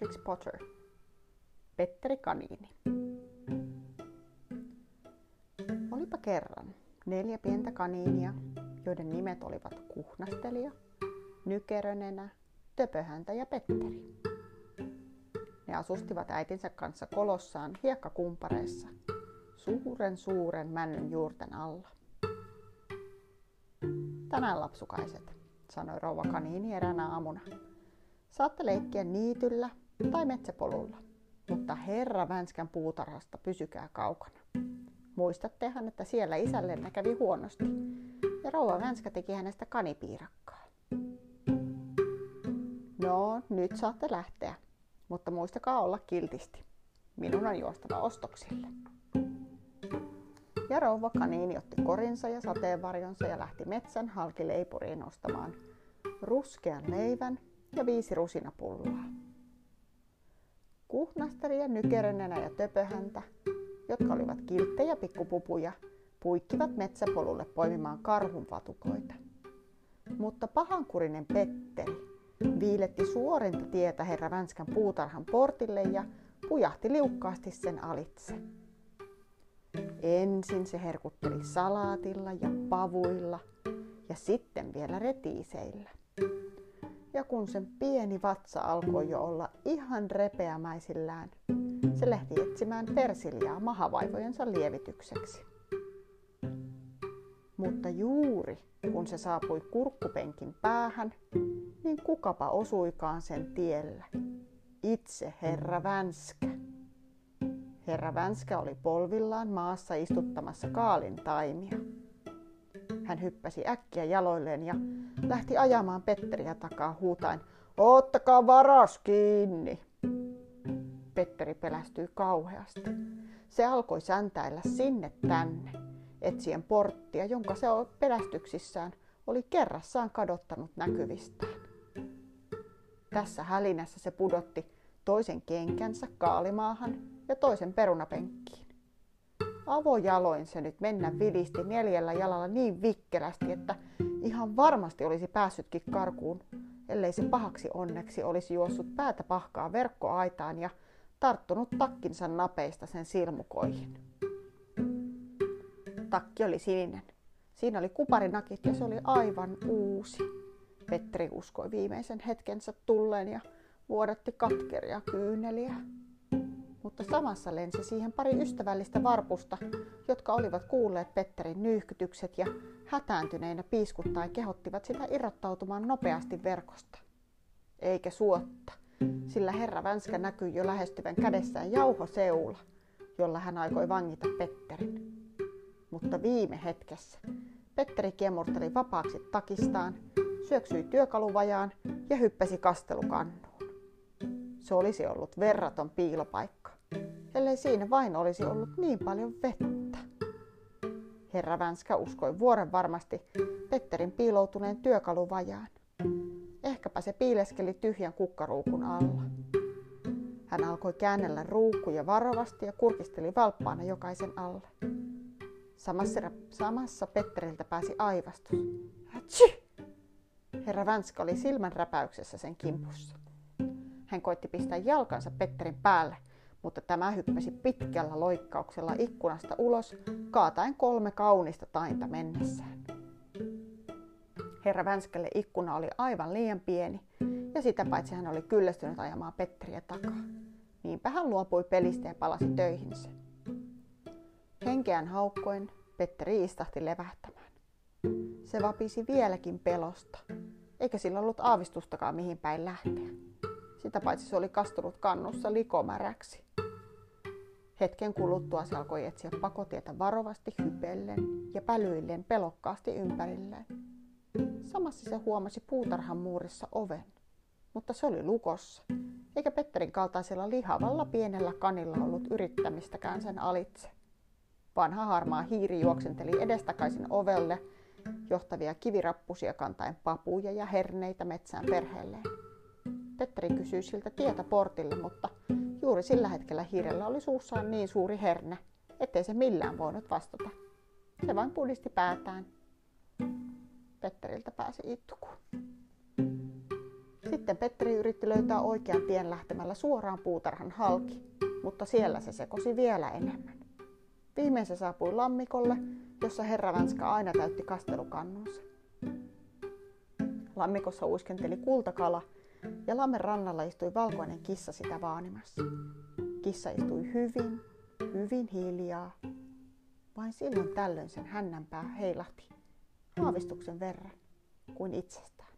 Beatrix Potter. Petteri Kaniini. Olipa kerran neljä pientä kaniinia, joiden nimet olivat Kuhnastelija, Nykerönenä, Töpöhäntä ja Petteri. Ne asustivat äitinsä kanssa kolossaan hiekkakumpareissa, suuren suuren männyn juurten alla. Tänään lapsukaiset, sanoi rouva kaniini eräänä aamuna. Saatte leikkiä niityllä tai metsäpolulla, mutta herra Vänskän puutarhasta pysykää kaukana. Muistattehan, että siellä isällenne kävi huonosti, ja rouva Vänskä teki hänestä kanipiirakkaa. No, nyt saatte lähteä, mutta muistakaa olla kiltisti. Minun on juostava ostoksille. Ja rouva kaniini otti korinsa ja sateenvarjonsa ja lähti metsän halkileipuriin ostamaan ruskean leivän ja viisi rusinapulloa. Kuhnasteri ja nykerönenä ja töpöhäntä, jotka olivat kilttejä pikkupupuja, puikkivat metsäpolulle poimimaan karhunpatukoita. Mutta pahankurinen Petteri viiletti suorinta tietä herra Vänskän puutarhan portille ja pujahti liukkaasti sen alitse. Ensin se herkutteli salaatilla ja pavuilla ja sitten vielä retiiseillä. Ja kun sen pieni vatsa alkoi jo olla ihan repeämäisillään, se lähti etsimään persiljaa mahavaivojensa lievitykseksi. Mutta juuri kun se saapui kurkkupenkin päähän, niin kukapa osuikaan sen tiellä. Itse herra Vänskä. Herra Vänskä oli polvillaan maassa istuttamassa kaalin taimia. Hän hyppäsi äkkiä jaloilleen ja lähti ajamaan Petteriä takaa huutain, Ottakaa varas kiinni! Petteri pelästyi kauheasti. Se alkoi säntäillä sinne tänne, etsien porttia, jonka se pelästyksissään oli kerrassaan kadottanut näkyvistään. Tässä hälinässä se pudotti toisen kenkänsä kaalimaahan ja toisen perunapenkkiin. Avojaloin se nyt mennä vilisti neljällä jalalla niin vikkelästi, että ihan varmasti olisi päässytkin karkuun, ellei se pahaksi onneksi olisi juossut päätä pahkaa verkkoaitaan ja tarttunut takkinsa napeista sen silmukoihin. Takki oli sininen. Siinä oli kuparinakit ja se oli aivan uusi. Petri uskoi viimeisen hetkensä tulleen ja vuodatti katkeria kyyneliä. Mutta samassa lensi siihen pari ystävällistä varpusta, jotka olivat kuulleet Petterin nyyhkytykset ja hätääntyneinä piiskuttaen kehottivat sitä irrottautumaan nopeasti verkosta. Eikä suotta, sillä herra Vänskä näkyi jo lähestyvän kädessään jauhoseula, jolla hän aikoi vangita Petterin. Mutta viime hetkessä Petteri kiemurteli vapaaksi takistaan, syöksyi työkaluvajaan ja hyppäsi kastelukannuun. Se olisi ollut verraton piilopaikka, ellei siinä vain olisi ollut niin paljon vettä. Herra Vänskä uskoi vuoren varmasti Petterin piiloutuneen työkaluvajaan. Ehkäpä se piileskeli tyhjän kukkaruukun alla. Hän alkoi käännellä ruukkuja varovasti ja kurkisteli valppaana jokaisen alle. Samassa, samassa Petteriltä pääsi aivastus. Hatsi! Herra Vänskä oli silmän räpäyksessä sen kimpussa. Hän koitti pistää jalkansa Petterin päälle, mutta tämä hyppäsi pitkällä loikkauksella ikkunasta ulos, kaataen kolme kaunista tainta mennessään. Herra Vänskälle ikkuna oli aivan liian pieni, ja sitä paitsi hän oli kyllästynyt ajamaan Petteriä takaa. Niinpä hän luopui pelistä ja palasi töihinsä. Henkeään haukkoen Petteri istahti levähtämään. Se vapisi vieläkin pelosta, eikä sillä ollut aavistustakaan mihin päin lähteä. Sitä paitsi se oli kastunut kannussa likomäräksi. Hetken kuluttua se alkoi etsiä pakotietä varovasti hypellen ja pälyillen pelokkaasti ympärilleen. Samassa se huomasi puutarhan muurissa oven, mutta se oli lukossa, eikä Petterin kaltaisella lihavalla pienellä kanilla ollut yrittämistäkään sen alitse. Vanha harmaa hiiri juoksenteli edestakaisin ovelle johtavia kivirappusia kantaen papuja ja herneitä metsään perheelleen. Petteri kysyi siltä tietä portille, mutta juuri sillä hetkellä hiirellä oli suussaan niin suuri herne, ettei se millään voinut vastata. Se vain pudisti päätään. Petteriltä pääsi itku. Sitten Petteri yritti löytää oikean tien lähtemällä suoraan puutarhan halki, mutta siellä se sekosi vielä enemmän. Viimein se saapui lammikolle, jossa herra Vänska aina täytti kastelukannunsa. Lammikossa uiskenteli kultakala ja lammen rannalla istui valkoinen kissa sitä vaanimassa. Kissa istui hyvin, hyvin hiljaa. Vain silloin tällöin sen hännänpää heilahti aavistuksen verran kuin itsestään.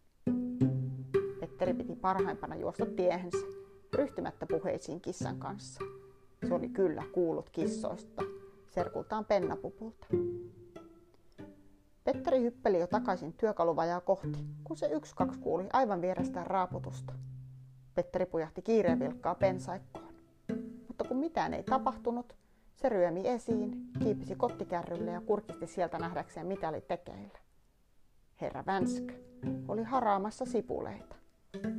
Petteri piti parhaimpana juosta tiehensä, ryhtymättä puheisiin kissan kanssa. Se oli kyllä kuullut kissoista, serkultaan pennapupulta. Petteri hyppeli jo takaisin työkaluvajaa kohti, kun se yksi kaksi kuuli aivan vierestään raaputusta. Petteri pujahti kiireen vilkkaa pensaikkoon. Mutta kun mitään ei tapahtunut, se ryömi esiin, kiipisi kottikärrylle ja kurkisti sieltä nähdäkseen mitä oli tekeillä. Herra Vänskä oli haraamassa sipuleita.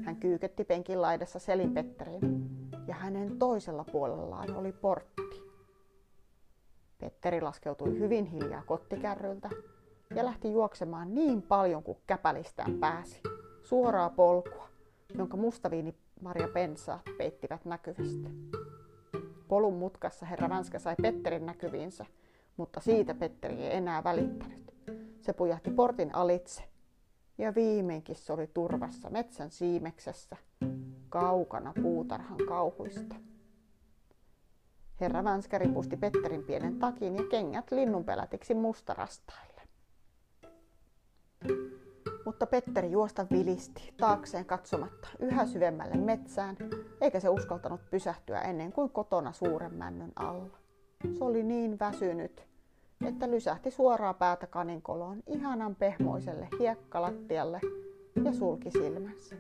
Hän kyyketti penkin laidassa Selin Petteriin ja hänen toisella puolellaan oli portti. Petteri laskeutui hyvin hiljaa kottikärryltä ja lähti juoksemaan niin paljon kuin käpälistään pääsi. Suoraa polkua, jonka mustaviini Maria pensaat peittivät näkyvistä. Polun mutkassa herra Vänskä sai Petterin näkyviinsä, mutta siitä Petteri ei enää välittänyt. Se pujahti portin alitse ja viimeinkin se oli turvassa metsän siimeksessä, kaukana puutarhan kauhuista. Herra Vänskä ripusti Petterin pienen takin ja kengät linnunpelätiksi mustarastaille. Mutta Petteri juosta vilisti taakseen katsomatta yhä syvemmälle metsään, eikä se uskaltanut pysähtyä ennen kuin kotona suuren männön alla. Se oli niin väsynyt, että lysähti suoraa päätä kaninkoloon ihanan pehmoiselle hiekkalattialle ja sulki silmänsä.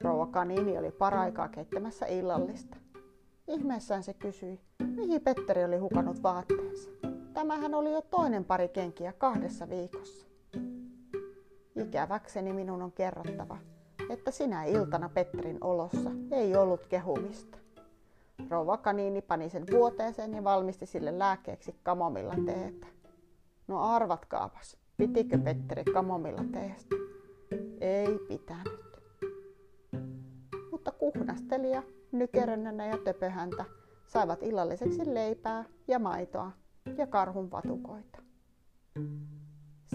Rouva Kanini oli paraikaa keittämässä illallista. Ihmeessään se kysyi, mihin Petteri oli hukannut vaatteensa. Tämähän oli jo toinen pari kenkiä kahdessa viikossa. Ikäväkseni minun on kerrottava, että sinä iltana Petterin olossa ei ollut kehumista. Rouva Kaniini pani sen vuoteeseen ja valmisti sille lääkkeeksi kamomilla teetä. No arvatkaapas, pitikö Petteri kamomilla teestä? Ei pitänyt. Mutta kuhnastelija, nykerönnänä ja töpöhäntä saivat illalliseksi leipää ja maitoa ja karhun vatukoita.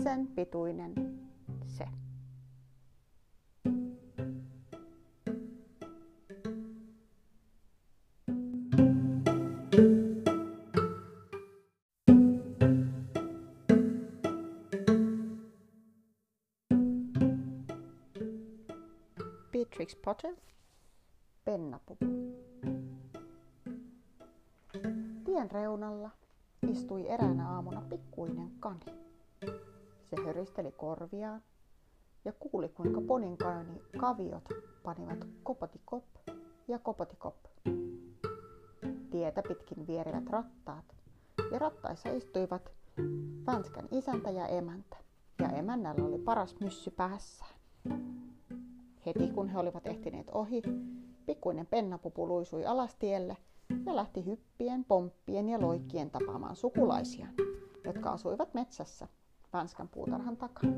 Sen pituinen Potter, pennapupu. Tien reunalla istui eräänä aamuna pikkuinen kani. Se höristeli korviaan ja kuuli, kuinka ponin kaviot panivat kopotikop ja kopotikop. Tietä pitkin vierivät rattaat ja rattaissa istuivat Vänskän isäntä ja emäntä ja emännällä oli paras myssy päässään. Heti kun he olivat ehtineet ohi, pikkuinen pennapupu luisui alastielle ja lähti hyppien, pomppien ja loikkien tapaamaan sukulaisiaan, jotka asuivat metsässä Vänskan puutarhan takana.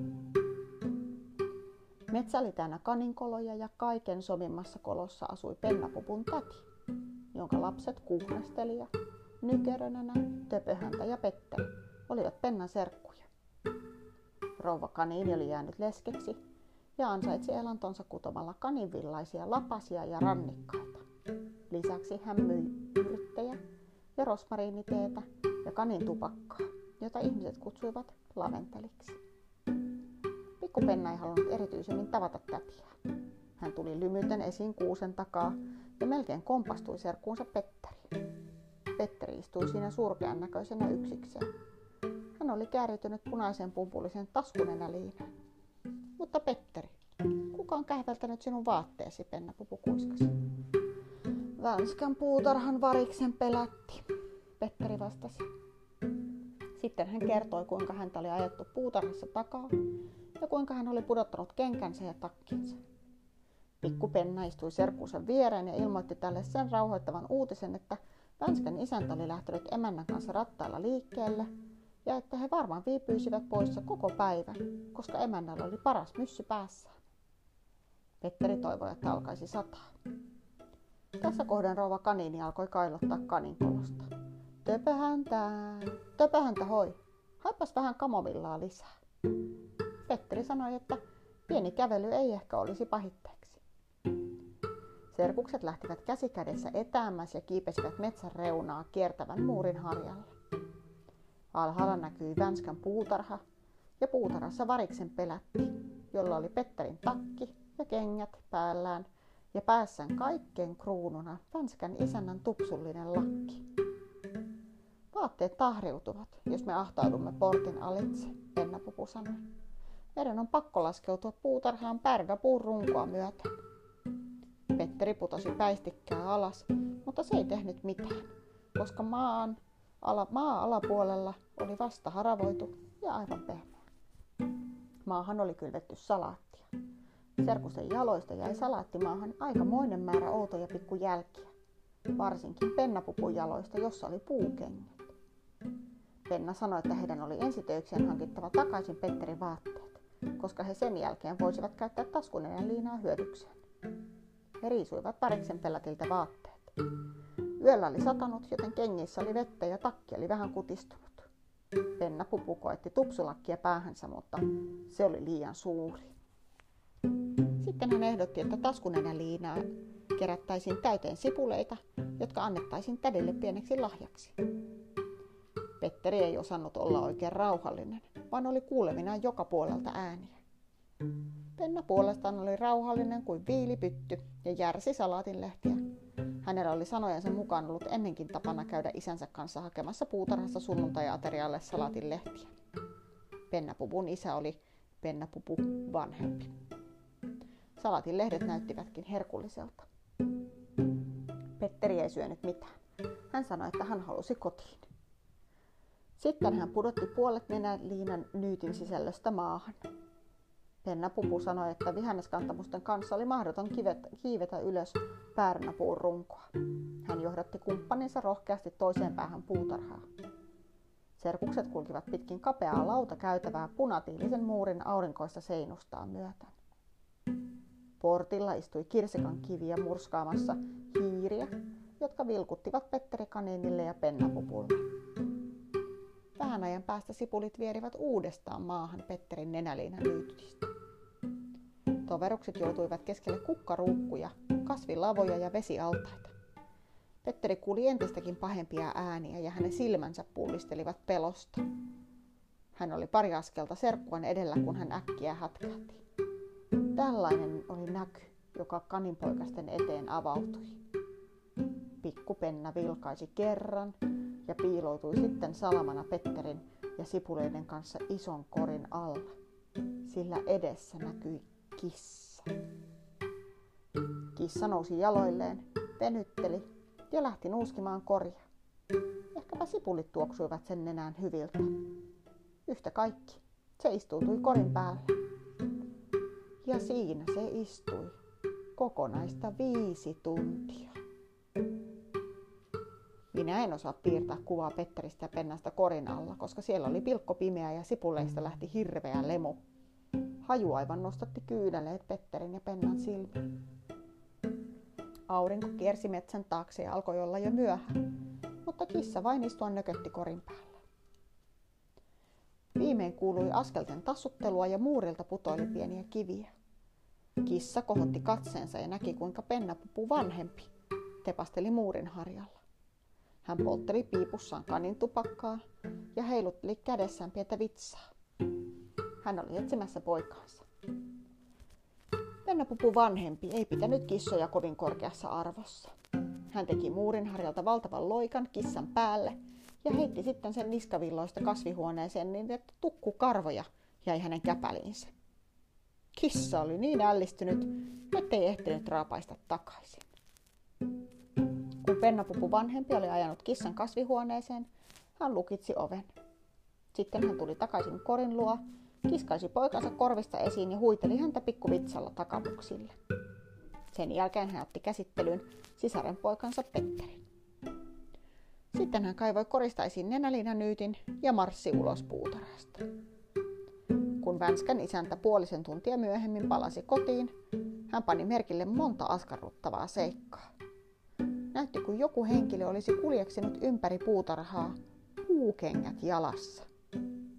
Metsä oli täynnä kaninkoloja ja kaiken sovimmassa kolossa asui pennapupun tati, jonka lapset kuhnasteli ja nykerönänä, töpöhäntä ja Petteri olivat pennan serkkuja. Rouva kaniini oli jäänyt leskeksi ja ansaitsi elantonsa kutomalla kaninvillaisia lapasia ja rannikkaita. Lisäksi hän myi yrttejä ja rosmariiniteetä ja kanin tupakkaa, jota ihmiset kutsuivat laventeliksi. Pikkupenna ei halunnut erityisemmin tavata tätiä. Hän tuli lymyten esiin kuusen takaa ja melkein kompastui serkkuunsa Petteriin. Petteri istui siinä surkean näköisenä yksikseen. Hän oli kääritynyt punaisen pumpullisen taskunenäliineen. Mutta Petteri, kuka on kähveltänyt sinun vaatteesi, Pennapupu kuiskasi. Vänskan puutarhan variksen pelätti, Petteri vastasi. Sitten hän kertoi, kuinka häntä oli ajettu puutarhassa takaa ja kuinka hän oli pudottanut kenkänsä ja takkinsa. Pikku Penna istui serkkuunsa viereen ja ilmoitti tälle sen rauhoittavan uutisen, että Vänskän isäntä oli lähtenyt emännän kanssa rattailla liikkeelle ja että he varmaan viipyisivät poissa koko päivän, koska emännällä oli paras myssy päässä. Petteri toivoi, että alkaisi sataa. Tässä kohden rouva kaniini alkoi kailottaa kaninkolosta. Töpöhäntä, töpöhäntä hoi, haipas vähän kamovillaa lisää. Petteri sanoi, että pieni kävely ei ehkä olisi pahitteeksi. Serkukset lähtivät käsikädessä etäämmäs ja kiipesivät metsän reunaa kiertävän muurin harjalla. Alhaalla näkyi Vänskän puutarha ja puutarhassa variksen pelätti, jolla oli Petterin takki ja kengät päällään ja päässään kaikkein kruununa Vänskän isännän tupsullinen lakki. Vaatteet tahriutuvat, jos me ahtaudumme portin alitse, Pennapupu sanoi. Meidän on pakko laskeutua puutarhaan pärväpuun runkoa myöten. Petteri putosi päistikkää alas, mutta se ei tehnyt mitään, koska maan ala, maa alapuolella oli vasta haravoitu ja aivan pehmeä. Maahan oli kylvetty salaattia. Serkusen jaloista jäi salaattimaahan aikamoinen määrä outoja pikkujälkiä, varsinkin pennapupun jaloista, jossa oli puukengät. Penna sanoi, että heidän oli ensitöikseen hankittava takaisin Petterin vaatteet, koska he sen jälkeen voisivat käyttää taskuneen liinaa hyödykseen. He riisuivat pariksen pelätiltä vaatteet. Yöllä oli satanut, joten kengissä oli vettä ja takki oli vähän kutistunut. Penna pupu koetti tupsulakkia päähänsä, mutta se oli liian suuri. Sitten hän ehdotti, että taskunenä liinaa kerättäisiin täyteen sipuleita, jotka annettaisiin tädille pieneksi lahjaksi. Petteri ei osannut olla oikein rauhallinen, vaan oli kuulevinaan joka puolelta ääniä. Penna puolestaan oli rauhallinen kuin viilipytty ja järsi salaatinlehtiä. Hänellä oli sanojensa mukaan ollut ennenkin tapana käydä isänsä kanssa hakemassa puutarhassa sunnuntai-aterialle salaatinlehtiä. Pennapupun isä oli Pennapupu vanhempi. Salaatin lehdet näyttivätkin herkulliselta. Petteri ei syönyt mitään. Hän sanoi, että hän halusi kotiin. Sitten hän pudotti puolet liinan nyytin sisällöstä maahan. Penna Pupu sanoi, että vihanneskantamusten kanssa oli mahdoton kivetä, kiivetä ylös päärynäpuun runkoa. Hän johdatti kumppaninsa rohkeasti toiseen päähän puutarhaa. Serkukset kulkivat pitkin kapeaa lautakäytävää punatiilisen muurin aurinkoista seinustaa myöten. Portilla istui kirsikan kiviä murskaamassa hiiriä, jotka vilkuttivat Petteri Kaninille ja Pennapupulle. Vähän ajan päästä sipulit vierivät uudestaan maahan Petterin nenäliinän lyytistä. Toverukset joutuivat keskelle kukkaruukkuja, kasvilavoja ja vesialtaita. Petteri kuuli entistäkin pahempia ääniä ja hänen silmänsä pullistelivat pelosta. Hän oli pari askelta serkkuan edellä, kun hän äkkiä hätkähti. Tällainen oli näky, joka kaninpoikasten eteen avautui. Pikkupenna vilkaisi kerran ja piiloutui sitten salamana Petterin ja sipuleiden kanssa ison korin alla, sillä edessä näkyi kissa. Kissa nousi jaloilleen, venytteli ja lähti nuuskimaan koria. Ehkäpä sipulit tuoksuivat sen nenään hyviltä. Yhtä kaikki, se istuutui korin päälle. Ja siinä se istui kokonaista viisi tuntia. Minä en osaa piirtää kuvaa Petteristä ja Pennasta korin alla, koska siellä oli pilkko pimeä ja sipuleista lähti hirveä lemu. Haju aivan nostatti kyyneleet Petterin ja Pennan silmiin. Aurinko kiersi metsän taakse ja alkoi olla jo myöhä, mutta kissa vain istua nökötti korin päällä. Viimein kuului askelten tassuttelua ja muurilta putoili pieniä kiviä. Kissa kohotti katseensa ja näki, kuinka pennapupu vanhempi tepasteli muurin harjalla. Hän poltteli piipussaan kanin tupakkaa ja heilutteli kädessään pientä vitsaa. Hän oli etsimässä poikaansa. Pennapupu vanhempi ei pitänyt kissoja kovin korkeassa arvossa. Hän teki muurin harjalta valtavan loikan kissan päälle ja heitti sitten sen niskavilloista kasvihuoneeseen niin, että tukku karvoja jäi hänen käpäliinsä. Kissa oli niin ällistynyt, ettei ehtinyt raapaista takaisin. Kun Pennapupu vanhempi oli ajanut kissan kasvihuoneeseen, hän lukitsi oven. Sitten hän tuli takaisin korin luo kiskaisi poikansa korvista esiin ja huiteli häntä pikkuvitsalla takamuksille. Sen jälkeen hän otti käsittelyyn sisaren poikansa Petterin. Sitten hän kaivoi korista esiin nenälinänyytin ja marssi ulos puutarhasta. Kun Vänskän isäntä puolisen tuntia myöhemmin palasi kotiin, Hän pani merkille monta askarruttavaa seikkaa. Näytti kuin joku henkilö olisi kuljeksinut ympäri puutarhaa puukengät jalassa.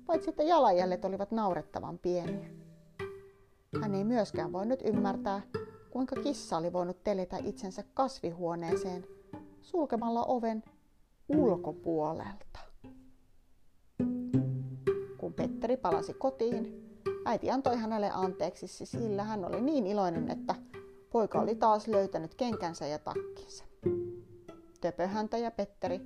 Paitsi että jalanjäljet olivat naurettavan pieniä. Hän ei myöskään voinut ymmärtää, kuinka kissa oli voinut teletä itsensä kasvihuoneeseen sulkemalla oven ulkopuolelta. Kun Petteri palasi kotiin, äiti antoi hänelle anteeksi, sillä hän oli niin iloinen, että poika oli taas löytänyt kenkänsä ja takkinsa. Töpöhäntä ja Petteri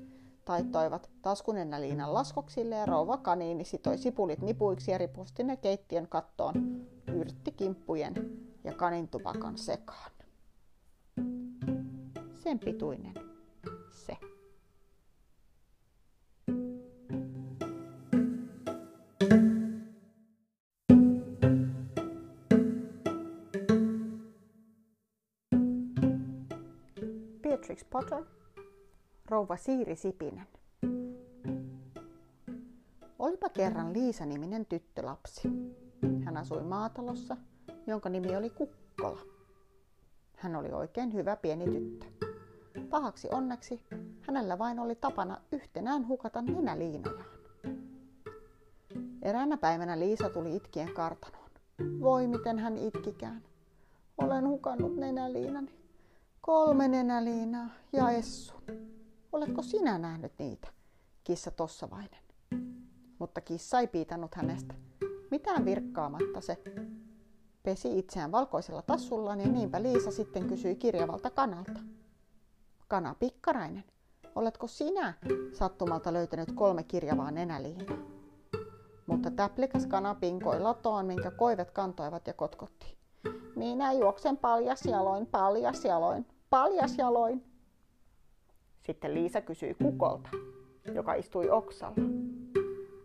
taittoivat taskunenäliinan laskoksille ja rouva kaniini sitoi sipulit nipuiksi ja ripusti ne keittiön kattoon yrttikimppujen ja kanintupakan sekaan. Sen pituinen se. Beatrix Potter, rouva Siiri Sipinen. Olipa kerran Liisa-niminen tyttölapsi. Hän asui maatalossa, jonka nimi oli Kukkola. Hän oli oikein hyvä pieni tyttö. Pahaksi onneksi hänellä vain oli tapana yhtenään hukata nenäliinojaan. Eräänä päivänä Liisa tuli itkien kartanoon. Voi miten hän itkikään. Olen hukannut nenäliinani. Kolme nenäliinaa ja Essu. Oletko sinä nähnyt niitä? Kissa tossavainen. Mutta kissa ei piitannut hänestä. Mitään virkkaamatta se pesi itseään valkoisella tassullaan ja niinpä Liisa sitten kysyi kirjavalta kanalta. Kana pikkarainen, oletko sinä sattumalta löytänyt kolme kirjavaa nenäliinaa? Mutta täplikäs kana pinkoi latoon, minkä koivet kantoivat ja kotkotti. Minä juoksen paljasjaloin, paljasjaloin, paljasjaloin. Sitten Liisa kysyi kukolta, joka istui oksalla.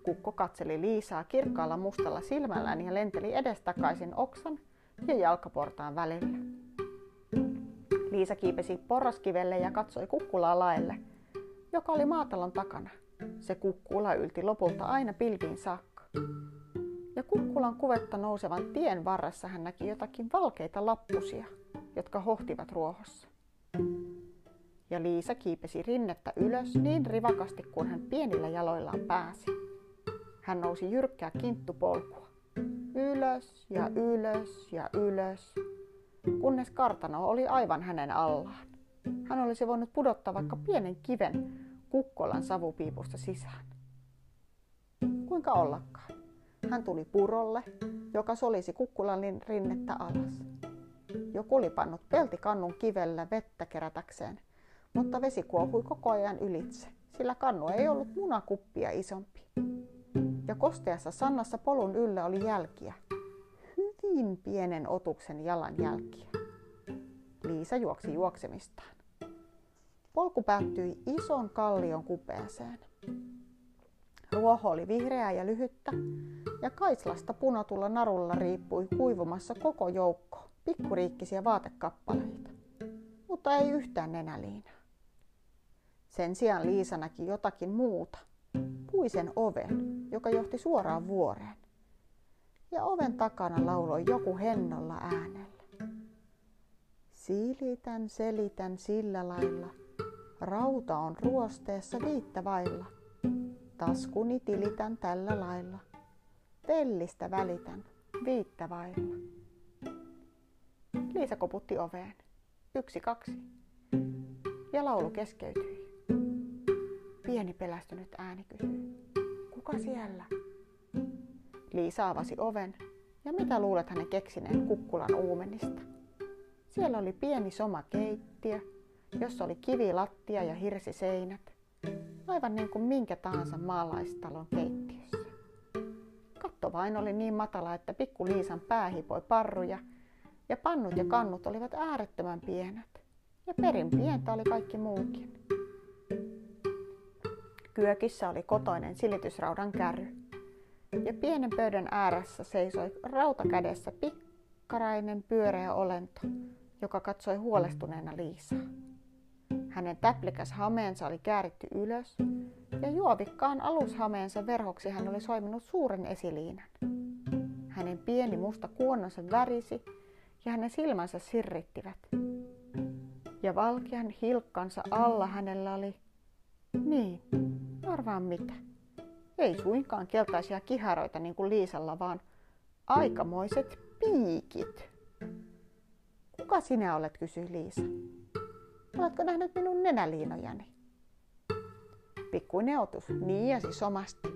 Kukko katseli Liisaa kirkkaalla mustalla silmällään ja lenteli edestakaisin oksan ja jalkaportaan välillä. Liisa kiipesi porraskivelle ja katsoi kukkulaa laelle, joka oli maatalon takana. Se kukkula ylti lopulta aina pilviin saakka. Ja kukkulan kuvetta nousevan tien varressa hän näki jotakin valkeita lappusia, jotka hohtivat ruohossa. Ja Liisa kiipesi rinnettä ylös niin rivakasti kuin hän pienillä jaloillaan pääsi. Hän nousi jyrkkää kinttupolkua. Ylös ja ylös ja ylös, kunnes kartano oli aivan hänen allaan. Hän olisi voinut pudottaa vaikka pienen kiven kukkolan savupiipusta sisään. Kuinka ollakaan? Hän tuli purolle, joka solisi kukkulan rinnettä alas. Joku oli pannut peltikannun kivellä vettä kerätäkseen, mutta vesi kuohui koko ajan ylitse, sillä kannu ei ollut munakuppia isompi. Ja kosteassa sannassa polun yllä oli jälkiä, hyvin pienen otuksen jalan jälkiä. Liisa juoksi juoksemistaan. Polku päättyi ison kallion kupeeseen. Ruoho oli vihreää ja lyhyttä, ja Kaislasta punotulla narulla riippui kuivumassa koko joukko pikkuriikkisiä vaatekappaleita, mutta ei yhtään nenäliinaa. Sen sijaan Liisa näki jotakin muuta, puisen oven, joka johti suoraan vuoreen. Ja oven takana lauloi joku hennolla äänellä. Silitän, selitän sillä lailla, rauta on ruosteessa viittä vailla. Taskuni tilitän tällä lailla, tellistä välitän viittä vailla. Liisa koputti oveen. Yksi, kaksi. Ja laulu keskeytyi. Pieni pelästynyt ääni kysyi. Kuka siellä? Liisa avasi oven. Ja mitä luulet hänen keksineen kukkulan uumenista? Siellä oli pieni soma keittiö, jossa oli kivilattia ja hirsiseinät. Aivan niin kuin minkä tahansa maalaistalon keittiössä. Katto vain oli niin matala, että pikku Liisan pää hipoi parruja ja pannut ja kannut olivat äärettömän pienet. Ja perin pientä oli kaikki muukin. Kyökissä oli kotoinen silitysraudan kärry. Ja pienen pöydän ääressä seisoi rautakädessä pikkarainen pyöreä olento, joka katsoi huolestuneena Liisaa. Hänen täplikäs hameensa oli kääritty ylös ja juovikkaan alushameensa verhoksi hän oli soiminut suuren esiliinan. Hänen pieni musta kuononsa värisi ja hänen silmänsä sirrittivät. Ja valkean hilkkansa alla hänellä oli, niin, arvaan mitä. Ei suinkaan keltaisia kiharoita niin kuin Liisalla, vaan aikamoiset piikit. Kuka sinä olet, kysyi Liisa. Oletko nähnyt minun nenäliinojani? Pikkuinen otus, niiasi somasti.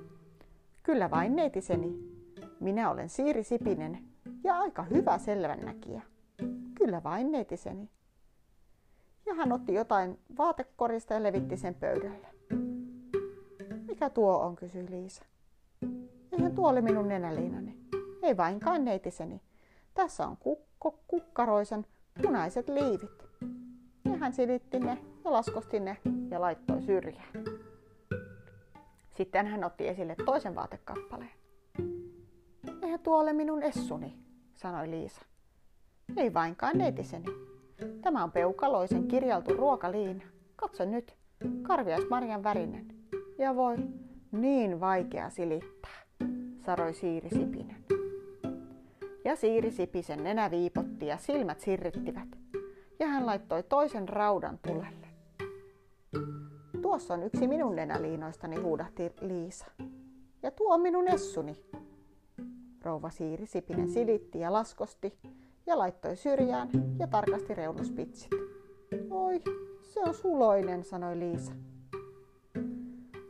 Kyllä vain neitiseni. Minä olen Siiri Sipinen ja aika hyvä selvännäkijä. Kyllä vain neitiseni. Ja hän otti jotain vaatekorista ja levitti sen pöydälle. Mikä tuo on, kysyi Liisa. Eihän tuo ole minun nenäliinani. Ei vainkaan neitiseni. Tässä on kukko, kukkaroisen punaiset liivit. Ja hän silitti ne ja laskosti ne ja laittoi syrjään. Sitten hän otti esille toisen vaatekappaleen. Eihän tuo ole minun essuni, sanoi Liisa. Ei vainkaan neitiseni. Tämä on peukaloisen kirjaltu ruokaliina. Katso nyt, karvias Marjan värinen. Ja voi, niin vaikea silittää, saroi Siiri Sipinen. Ja Siiri Sipisen nenä viipotti ja silmät sirrittivät. Ja hän laittoi toisen raudan tulelle. Tuossa on yksi minun nenäliinoistani, huudahti Liisa. Ja tuo on minun essuni. Rouva Siiri Sipinen silitti ja laskosti ja laittoi syrjään ja tarkasti reunuspitsit. Oi, se on suloinen, sanoi Liisa.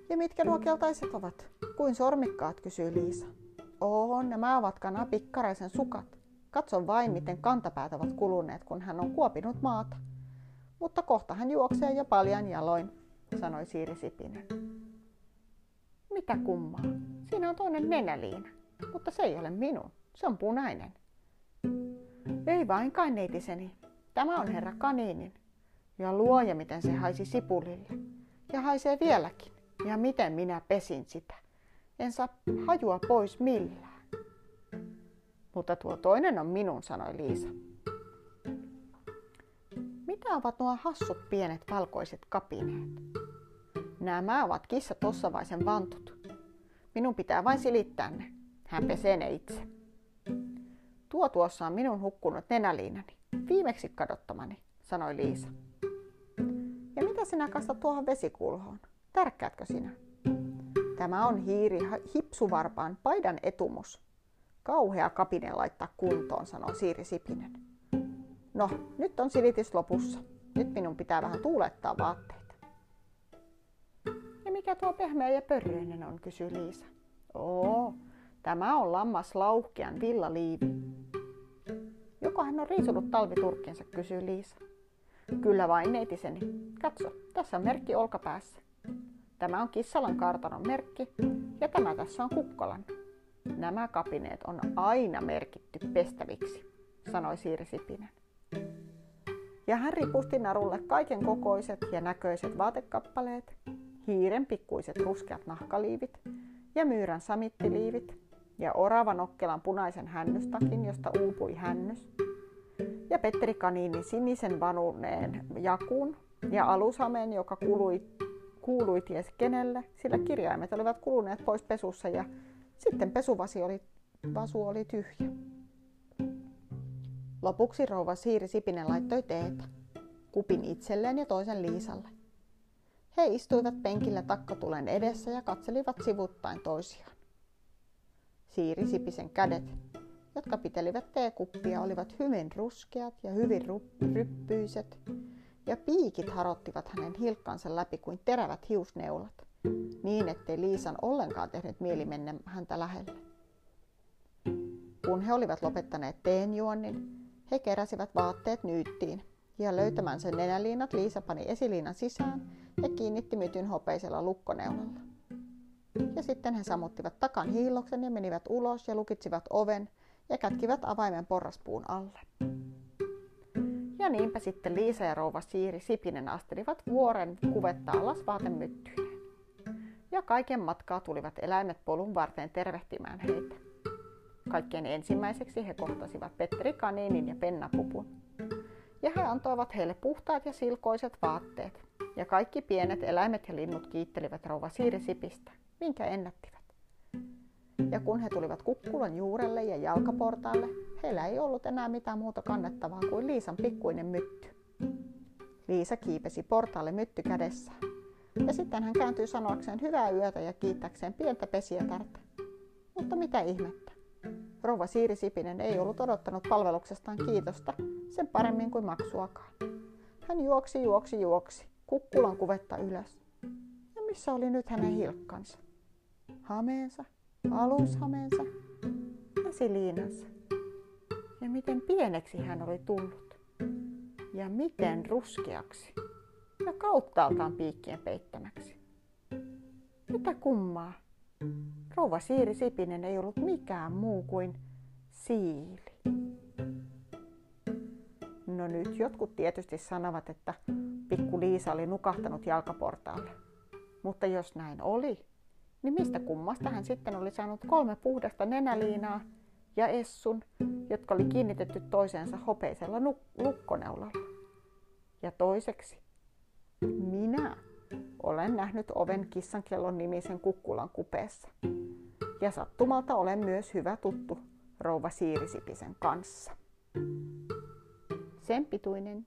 Ja mitkä nuo keltaiset ovat? Kuin sormikkaat, kysyi Liisa. Oo, nämä ovat kana pikkaraisen sukat. Katso vain, miten kantapäät ovat kuluneet, kun hän on kuopinut maata. Mutta kohta hän juoksee jo paljon jaloin, sanoi Siiri Sipinen. Mitä kummaa? Siinä on toinen nenäliina, mutta se ei ole minun. Se on punainen. Ei vain neitiseni. Tämä on herra kaniinin. Ja luoja, miten se haisi sipulille. Ja haisee vieläkin. Ja miten minä pesin sitä. En saa hajua pois millään. Mutta tuo toinen on minun, sanoi Liisa. Mitä ovat nuo hassut pienet valkoiset kapineet? Nämä ovat kissa tossavaisen vantut. Minun pitää vain silittää ne. Hän pesee ne itse. Tuo tuossa on minun hukkunut nenäliinani, viimeksi kadottomani, sanoi Liisa. Ja mitä sinä kastat tuohon vesikulhoon? Tärkkäätkö sinä? Tämä on hiiri hipsuvarpaan paidan etumus. Kauhea kapine laittaa kuntoon, sanoi Siiri Sipinen. No, nyt on silitys lopussa. Nyt minun pitää vähän tuulettaa vaatteita. Ja mikä tuo pehmeä ja pörröinen on, kysyi Liisa. Oo, tämä on lammas lauhkean villaliivi. Joko hän on riisunut talviturkkinsa, kysyi Liisa. Kyllä vain neitiseni. Katso, tässä on merkki olkapäässä. Tämä on Kissalan kartanon merkki ja tämä tässä on Kukkolan. Nämä kapineet on aina merkitty pestäviksi, sanoi Siiri Sipinen. Ja hän ripusti narulle kaiken kokoiset ja näköiset vaatekappaleet, hiiren pikkuiset ruskeat nahkaliivit ja myyrän samittiliivit ja orava nokkelan punaisen hännystakin, josta uupui hännys, ja Petteri Kaniinin sinisen vanuneen jakun ja alushameen, joka kului, kuului ties kenelle, sillä kirjaimet olivat kuluneet pois pesussa ja sitten pesuvasi oli, vasu oli tyhjä. Lopuksi rouva Siiri Sipinen laittoi teetä, kupin itselleen ja toisen Liisalle. He istuivat penkillä takkatulen edessä ja katselivat sivuttain toisiaan. Siiri Sipisen kädet, jotka pitelivät teekuppia, olivat hyvin ruskeat ja hyvin ryppyiset, ja piikit harottivat hänen hilkkansa läpi kuin terävät hiusneulat, niin ettei Liisan ollenkaan tehnyt mieli mennä häntä lähelle. Kun he olivat lopettaneet teenjuonnin, he keräsivät vaatteet nyyttiin, ja löytämänsä nenäliinat Liisa pani esiliinan sisään ja kiinnitti mytyn hopeisella lukkoneulalla. Ja sitten he sammuttivat takan hiilloksen ja menivät ulos ja lukitsivat oven ja kätkivät avaimen porraspuun alle. Ja niinpä sitten Liisa ja rouva Siiri Sipinen astelivat vuoren kuvetta alas vaatemyttyineen. Ja kaiken matkaa tulivat eläimet polun varten tervehtimään heitä. Kaikkein ensimmäiseksi he kohtasivat Petteri Kaniinin ja Pennapupun. Ja he antoivat heille puhtaat ja silkoiset vaatteet. Ja kaikki pienet eläimet ja linnut kiittelivät rouva Siiri Sipistä minkä ennättivät. Ja kun he tulivat kukkulan juurelle ja jalkaportaalle, heillä ei ollut enää mitään muuta kannettavaa kuin Liisan pikkuinen mytty. Liisa kiipesi portaalle mytty kädessä. Ja sitten hän kääntyi sanoakseen hyvää yötä ja kiittäkseen pientä pesijätärtä. Mutta mitä ihmettä? Rouva Siiri Sipinen ei ollut odottanut palveluksestaan kiitosta sen paremmin kuin maksuakaan. Hän juoksi, juoksi, juoksi, kukkulan kuvetta ylös. Ja missä oli nyt hänen hilkkansa? Hameensa, alushameensa, esiliinansa. Ja miten pieneksi hän oli tullut. Ja miten ruskeaksi. Ja kauttaaltaan piikkien peittämäksi. Mitä kummaa? Rouva Siiri Sipinen ei ollut mikään muu kuin siili. No nyt jotkut tietysti sanovat, että pikku Liisa oli nukahtanut jalkaportaalle. Mutta jos näin oli, niin mistä kummasta hän sitten oli saanut kolme puhdasta nenäliinaa ja essun, jotka oli kiinnitetty toiseensa hopeisella nuk- lukkoneulalla. Ja toiseksi, minä olen nähnyt oven kissankellon nimisen kukkulan kupeessa. Ja sattumalta olen myös hyvä tuttu rouva Siirisipisen kanssa. Sen pituinen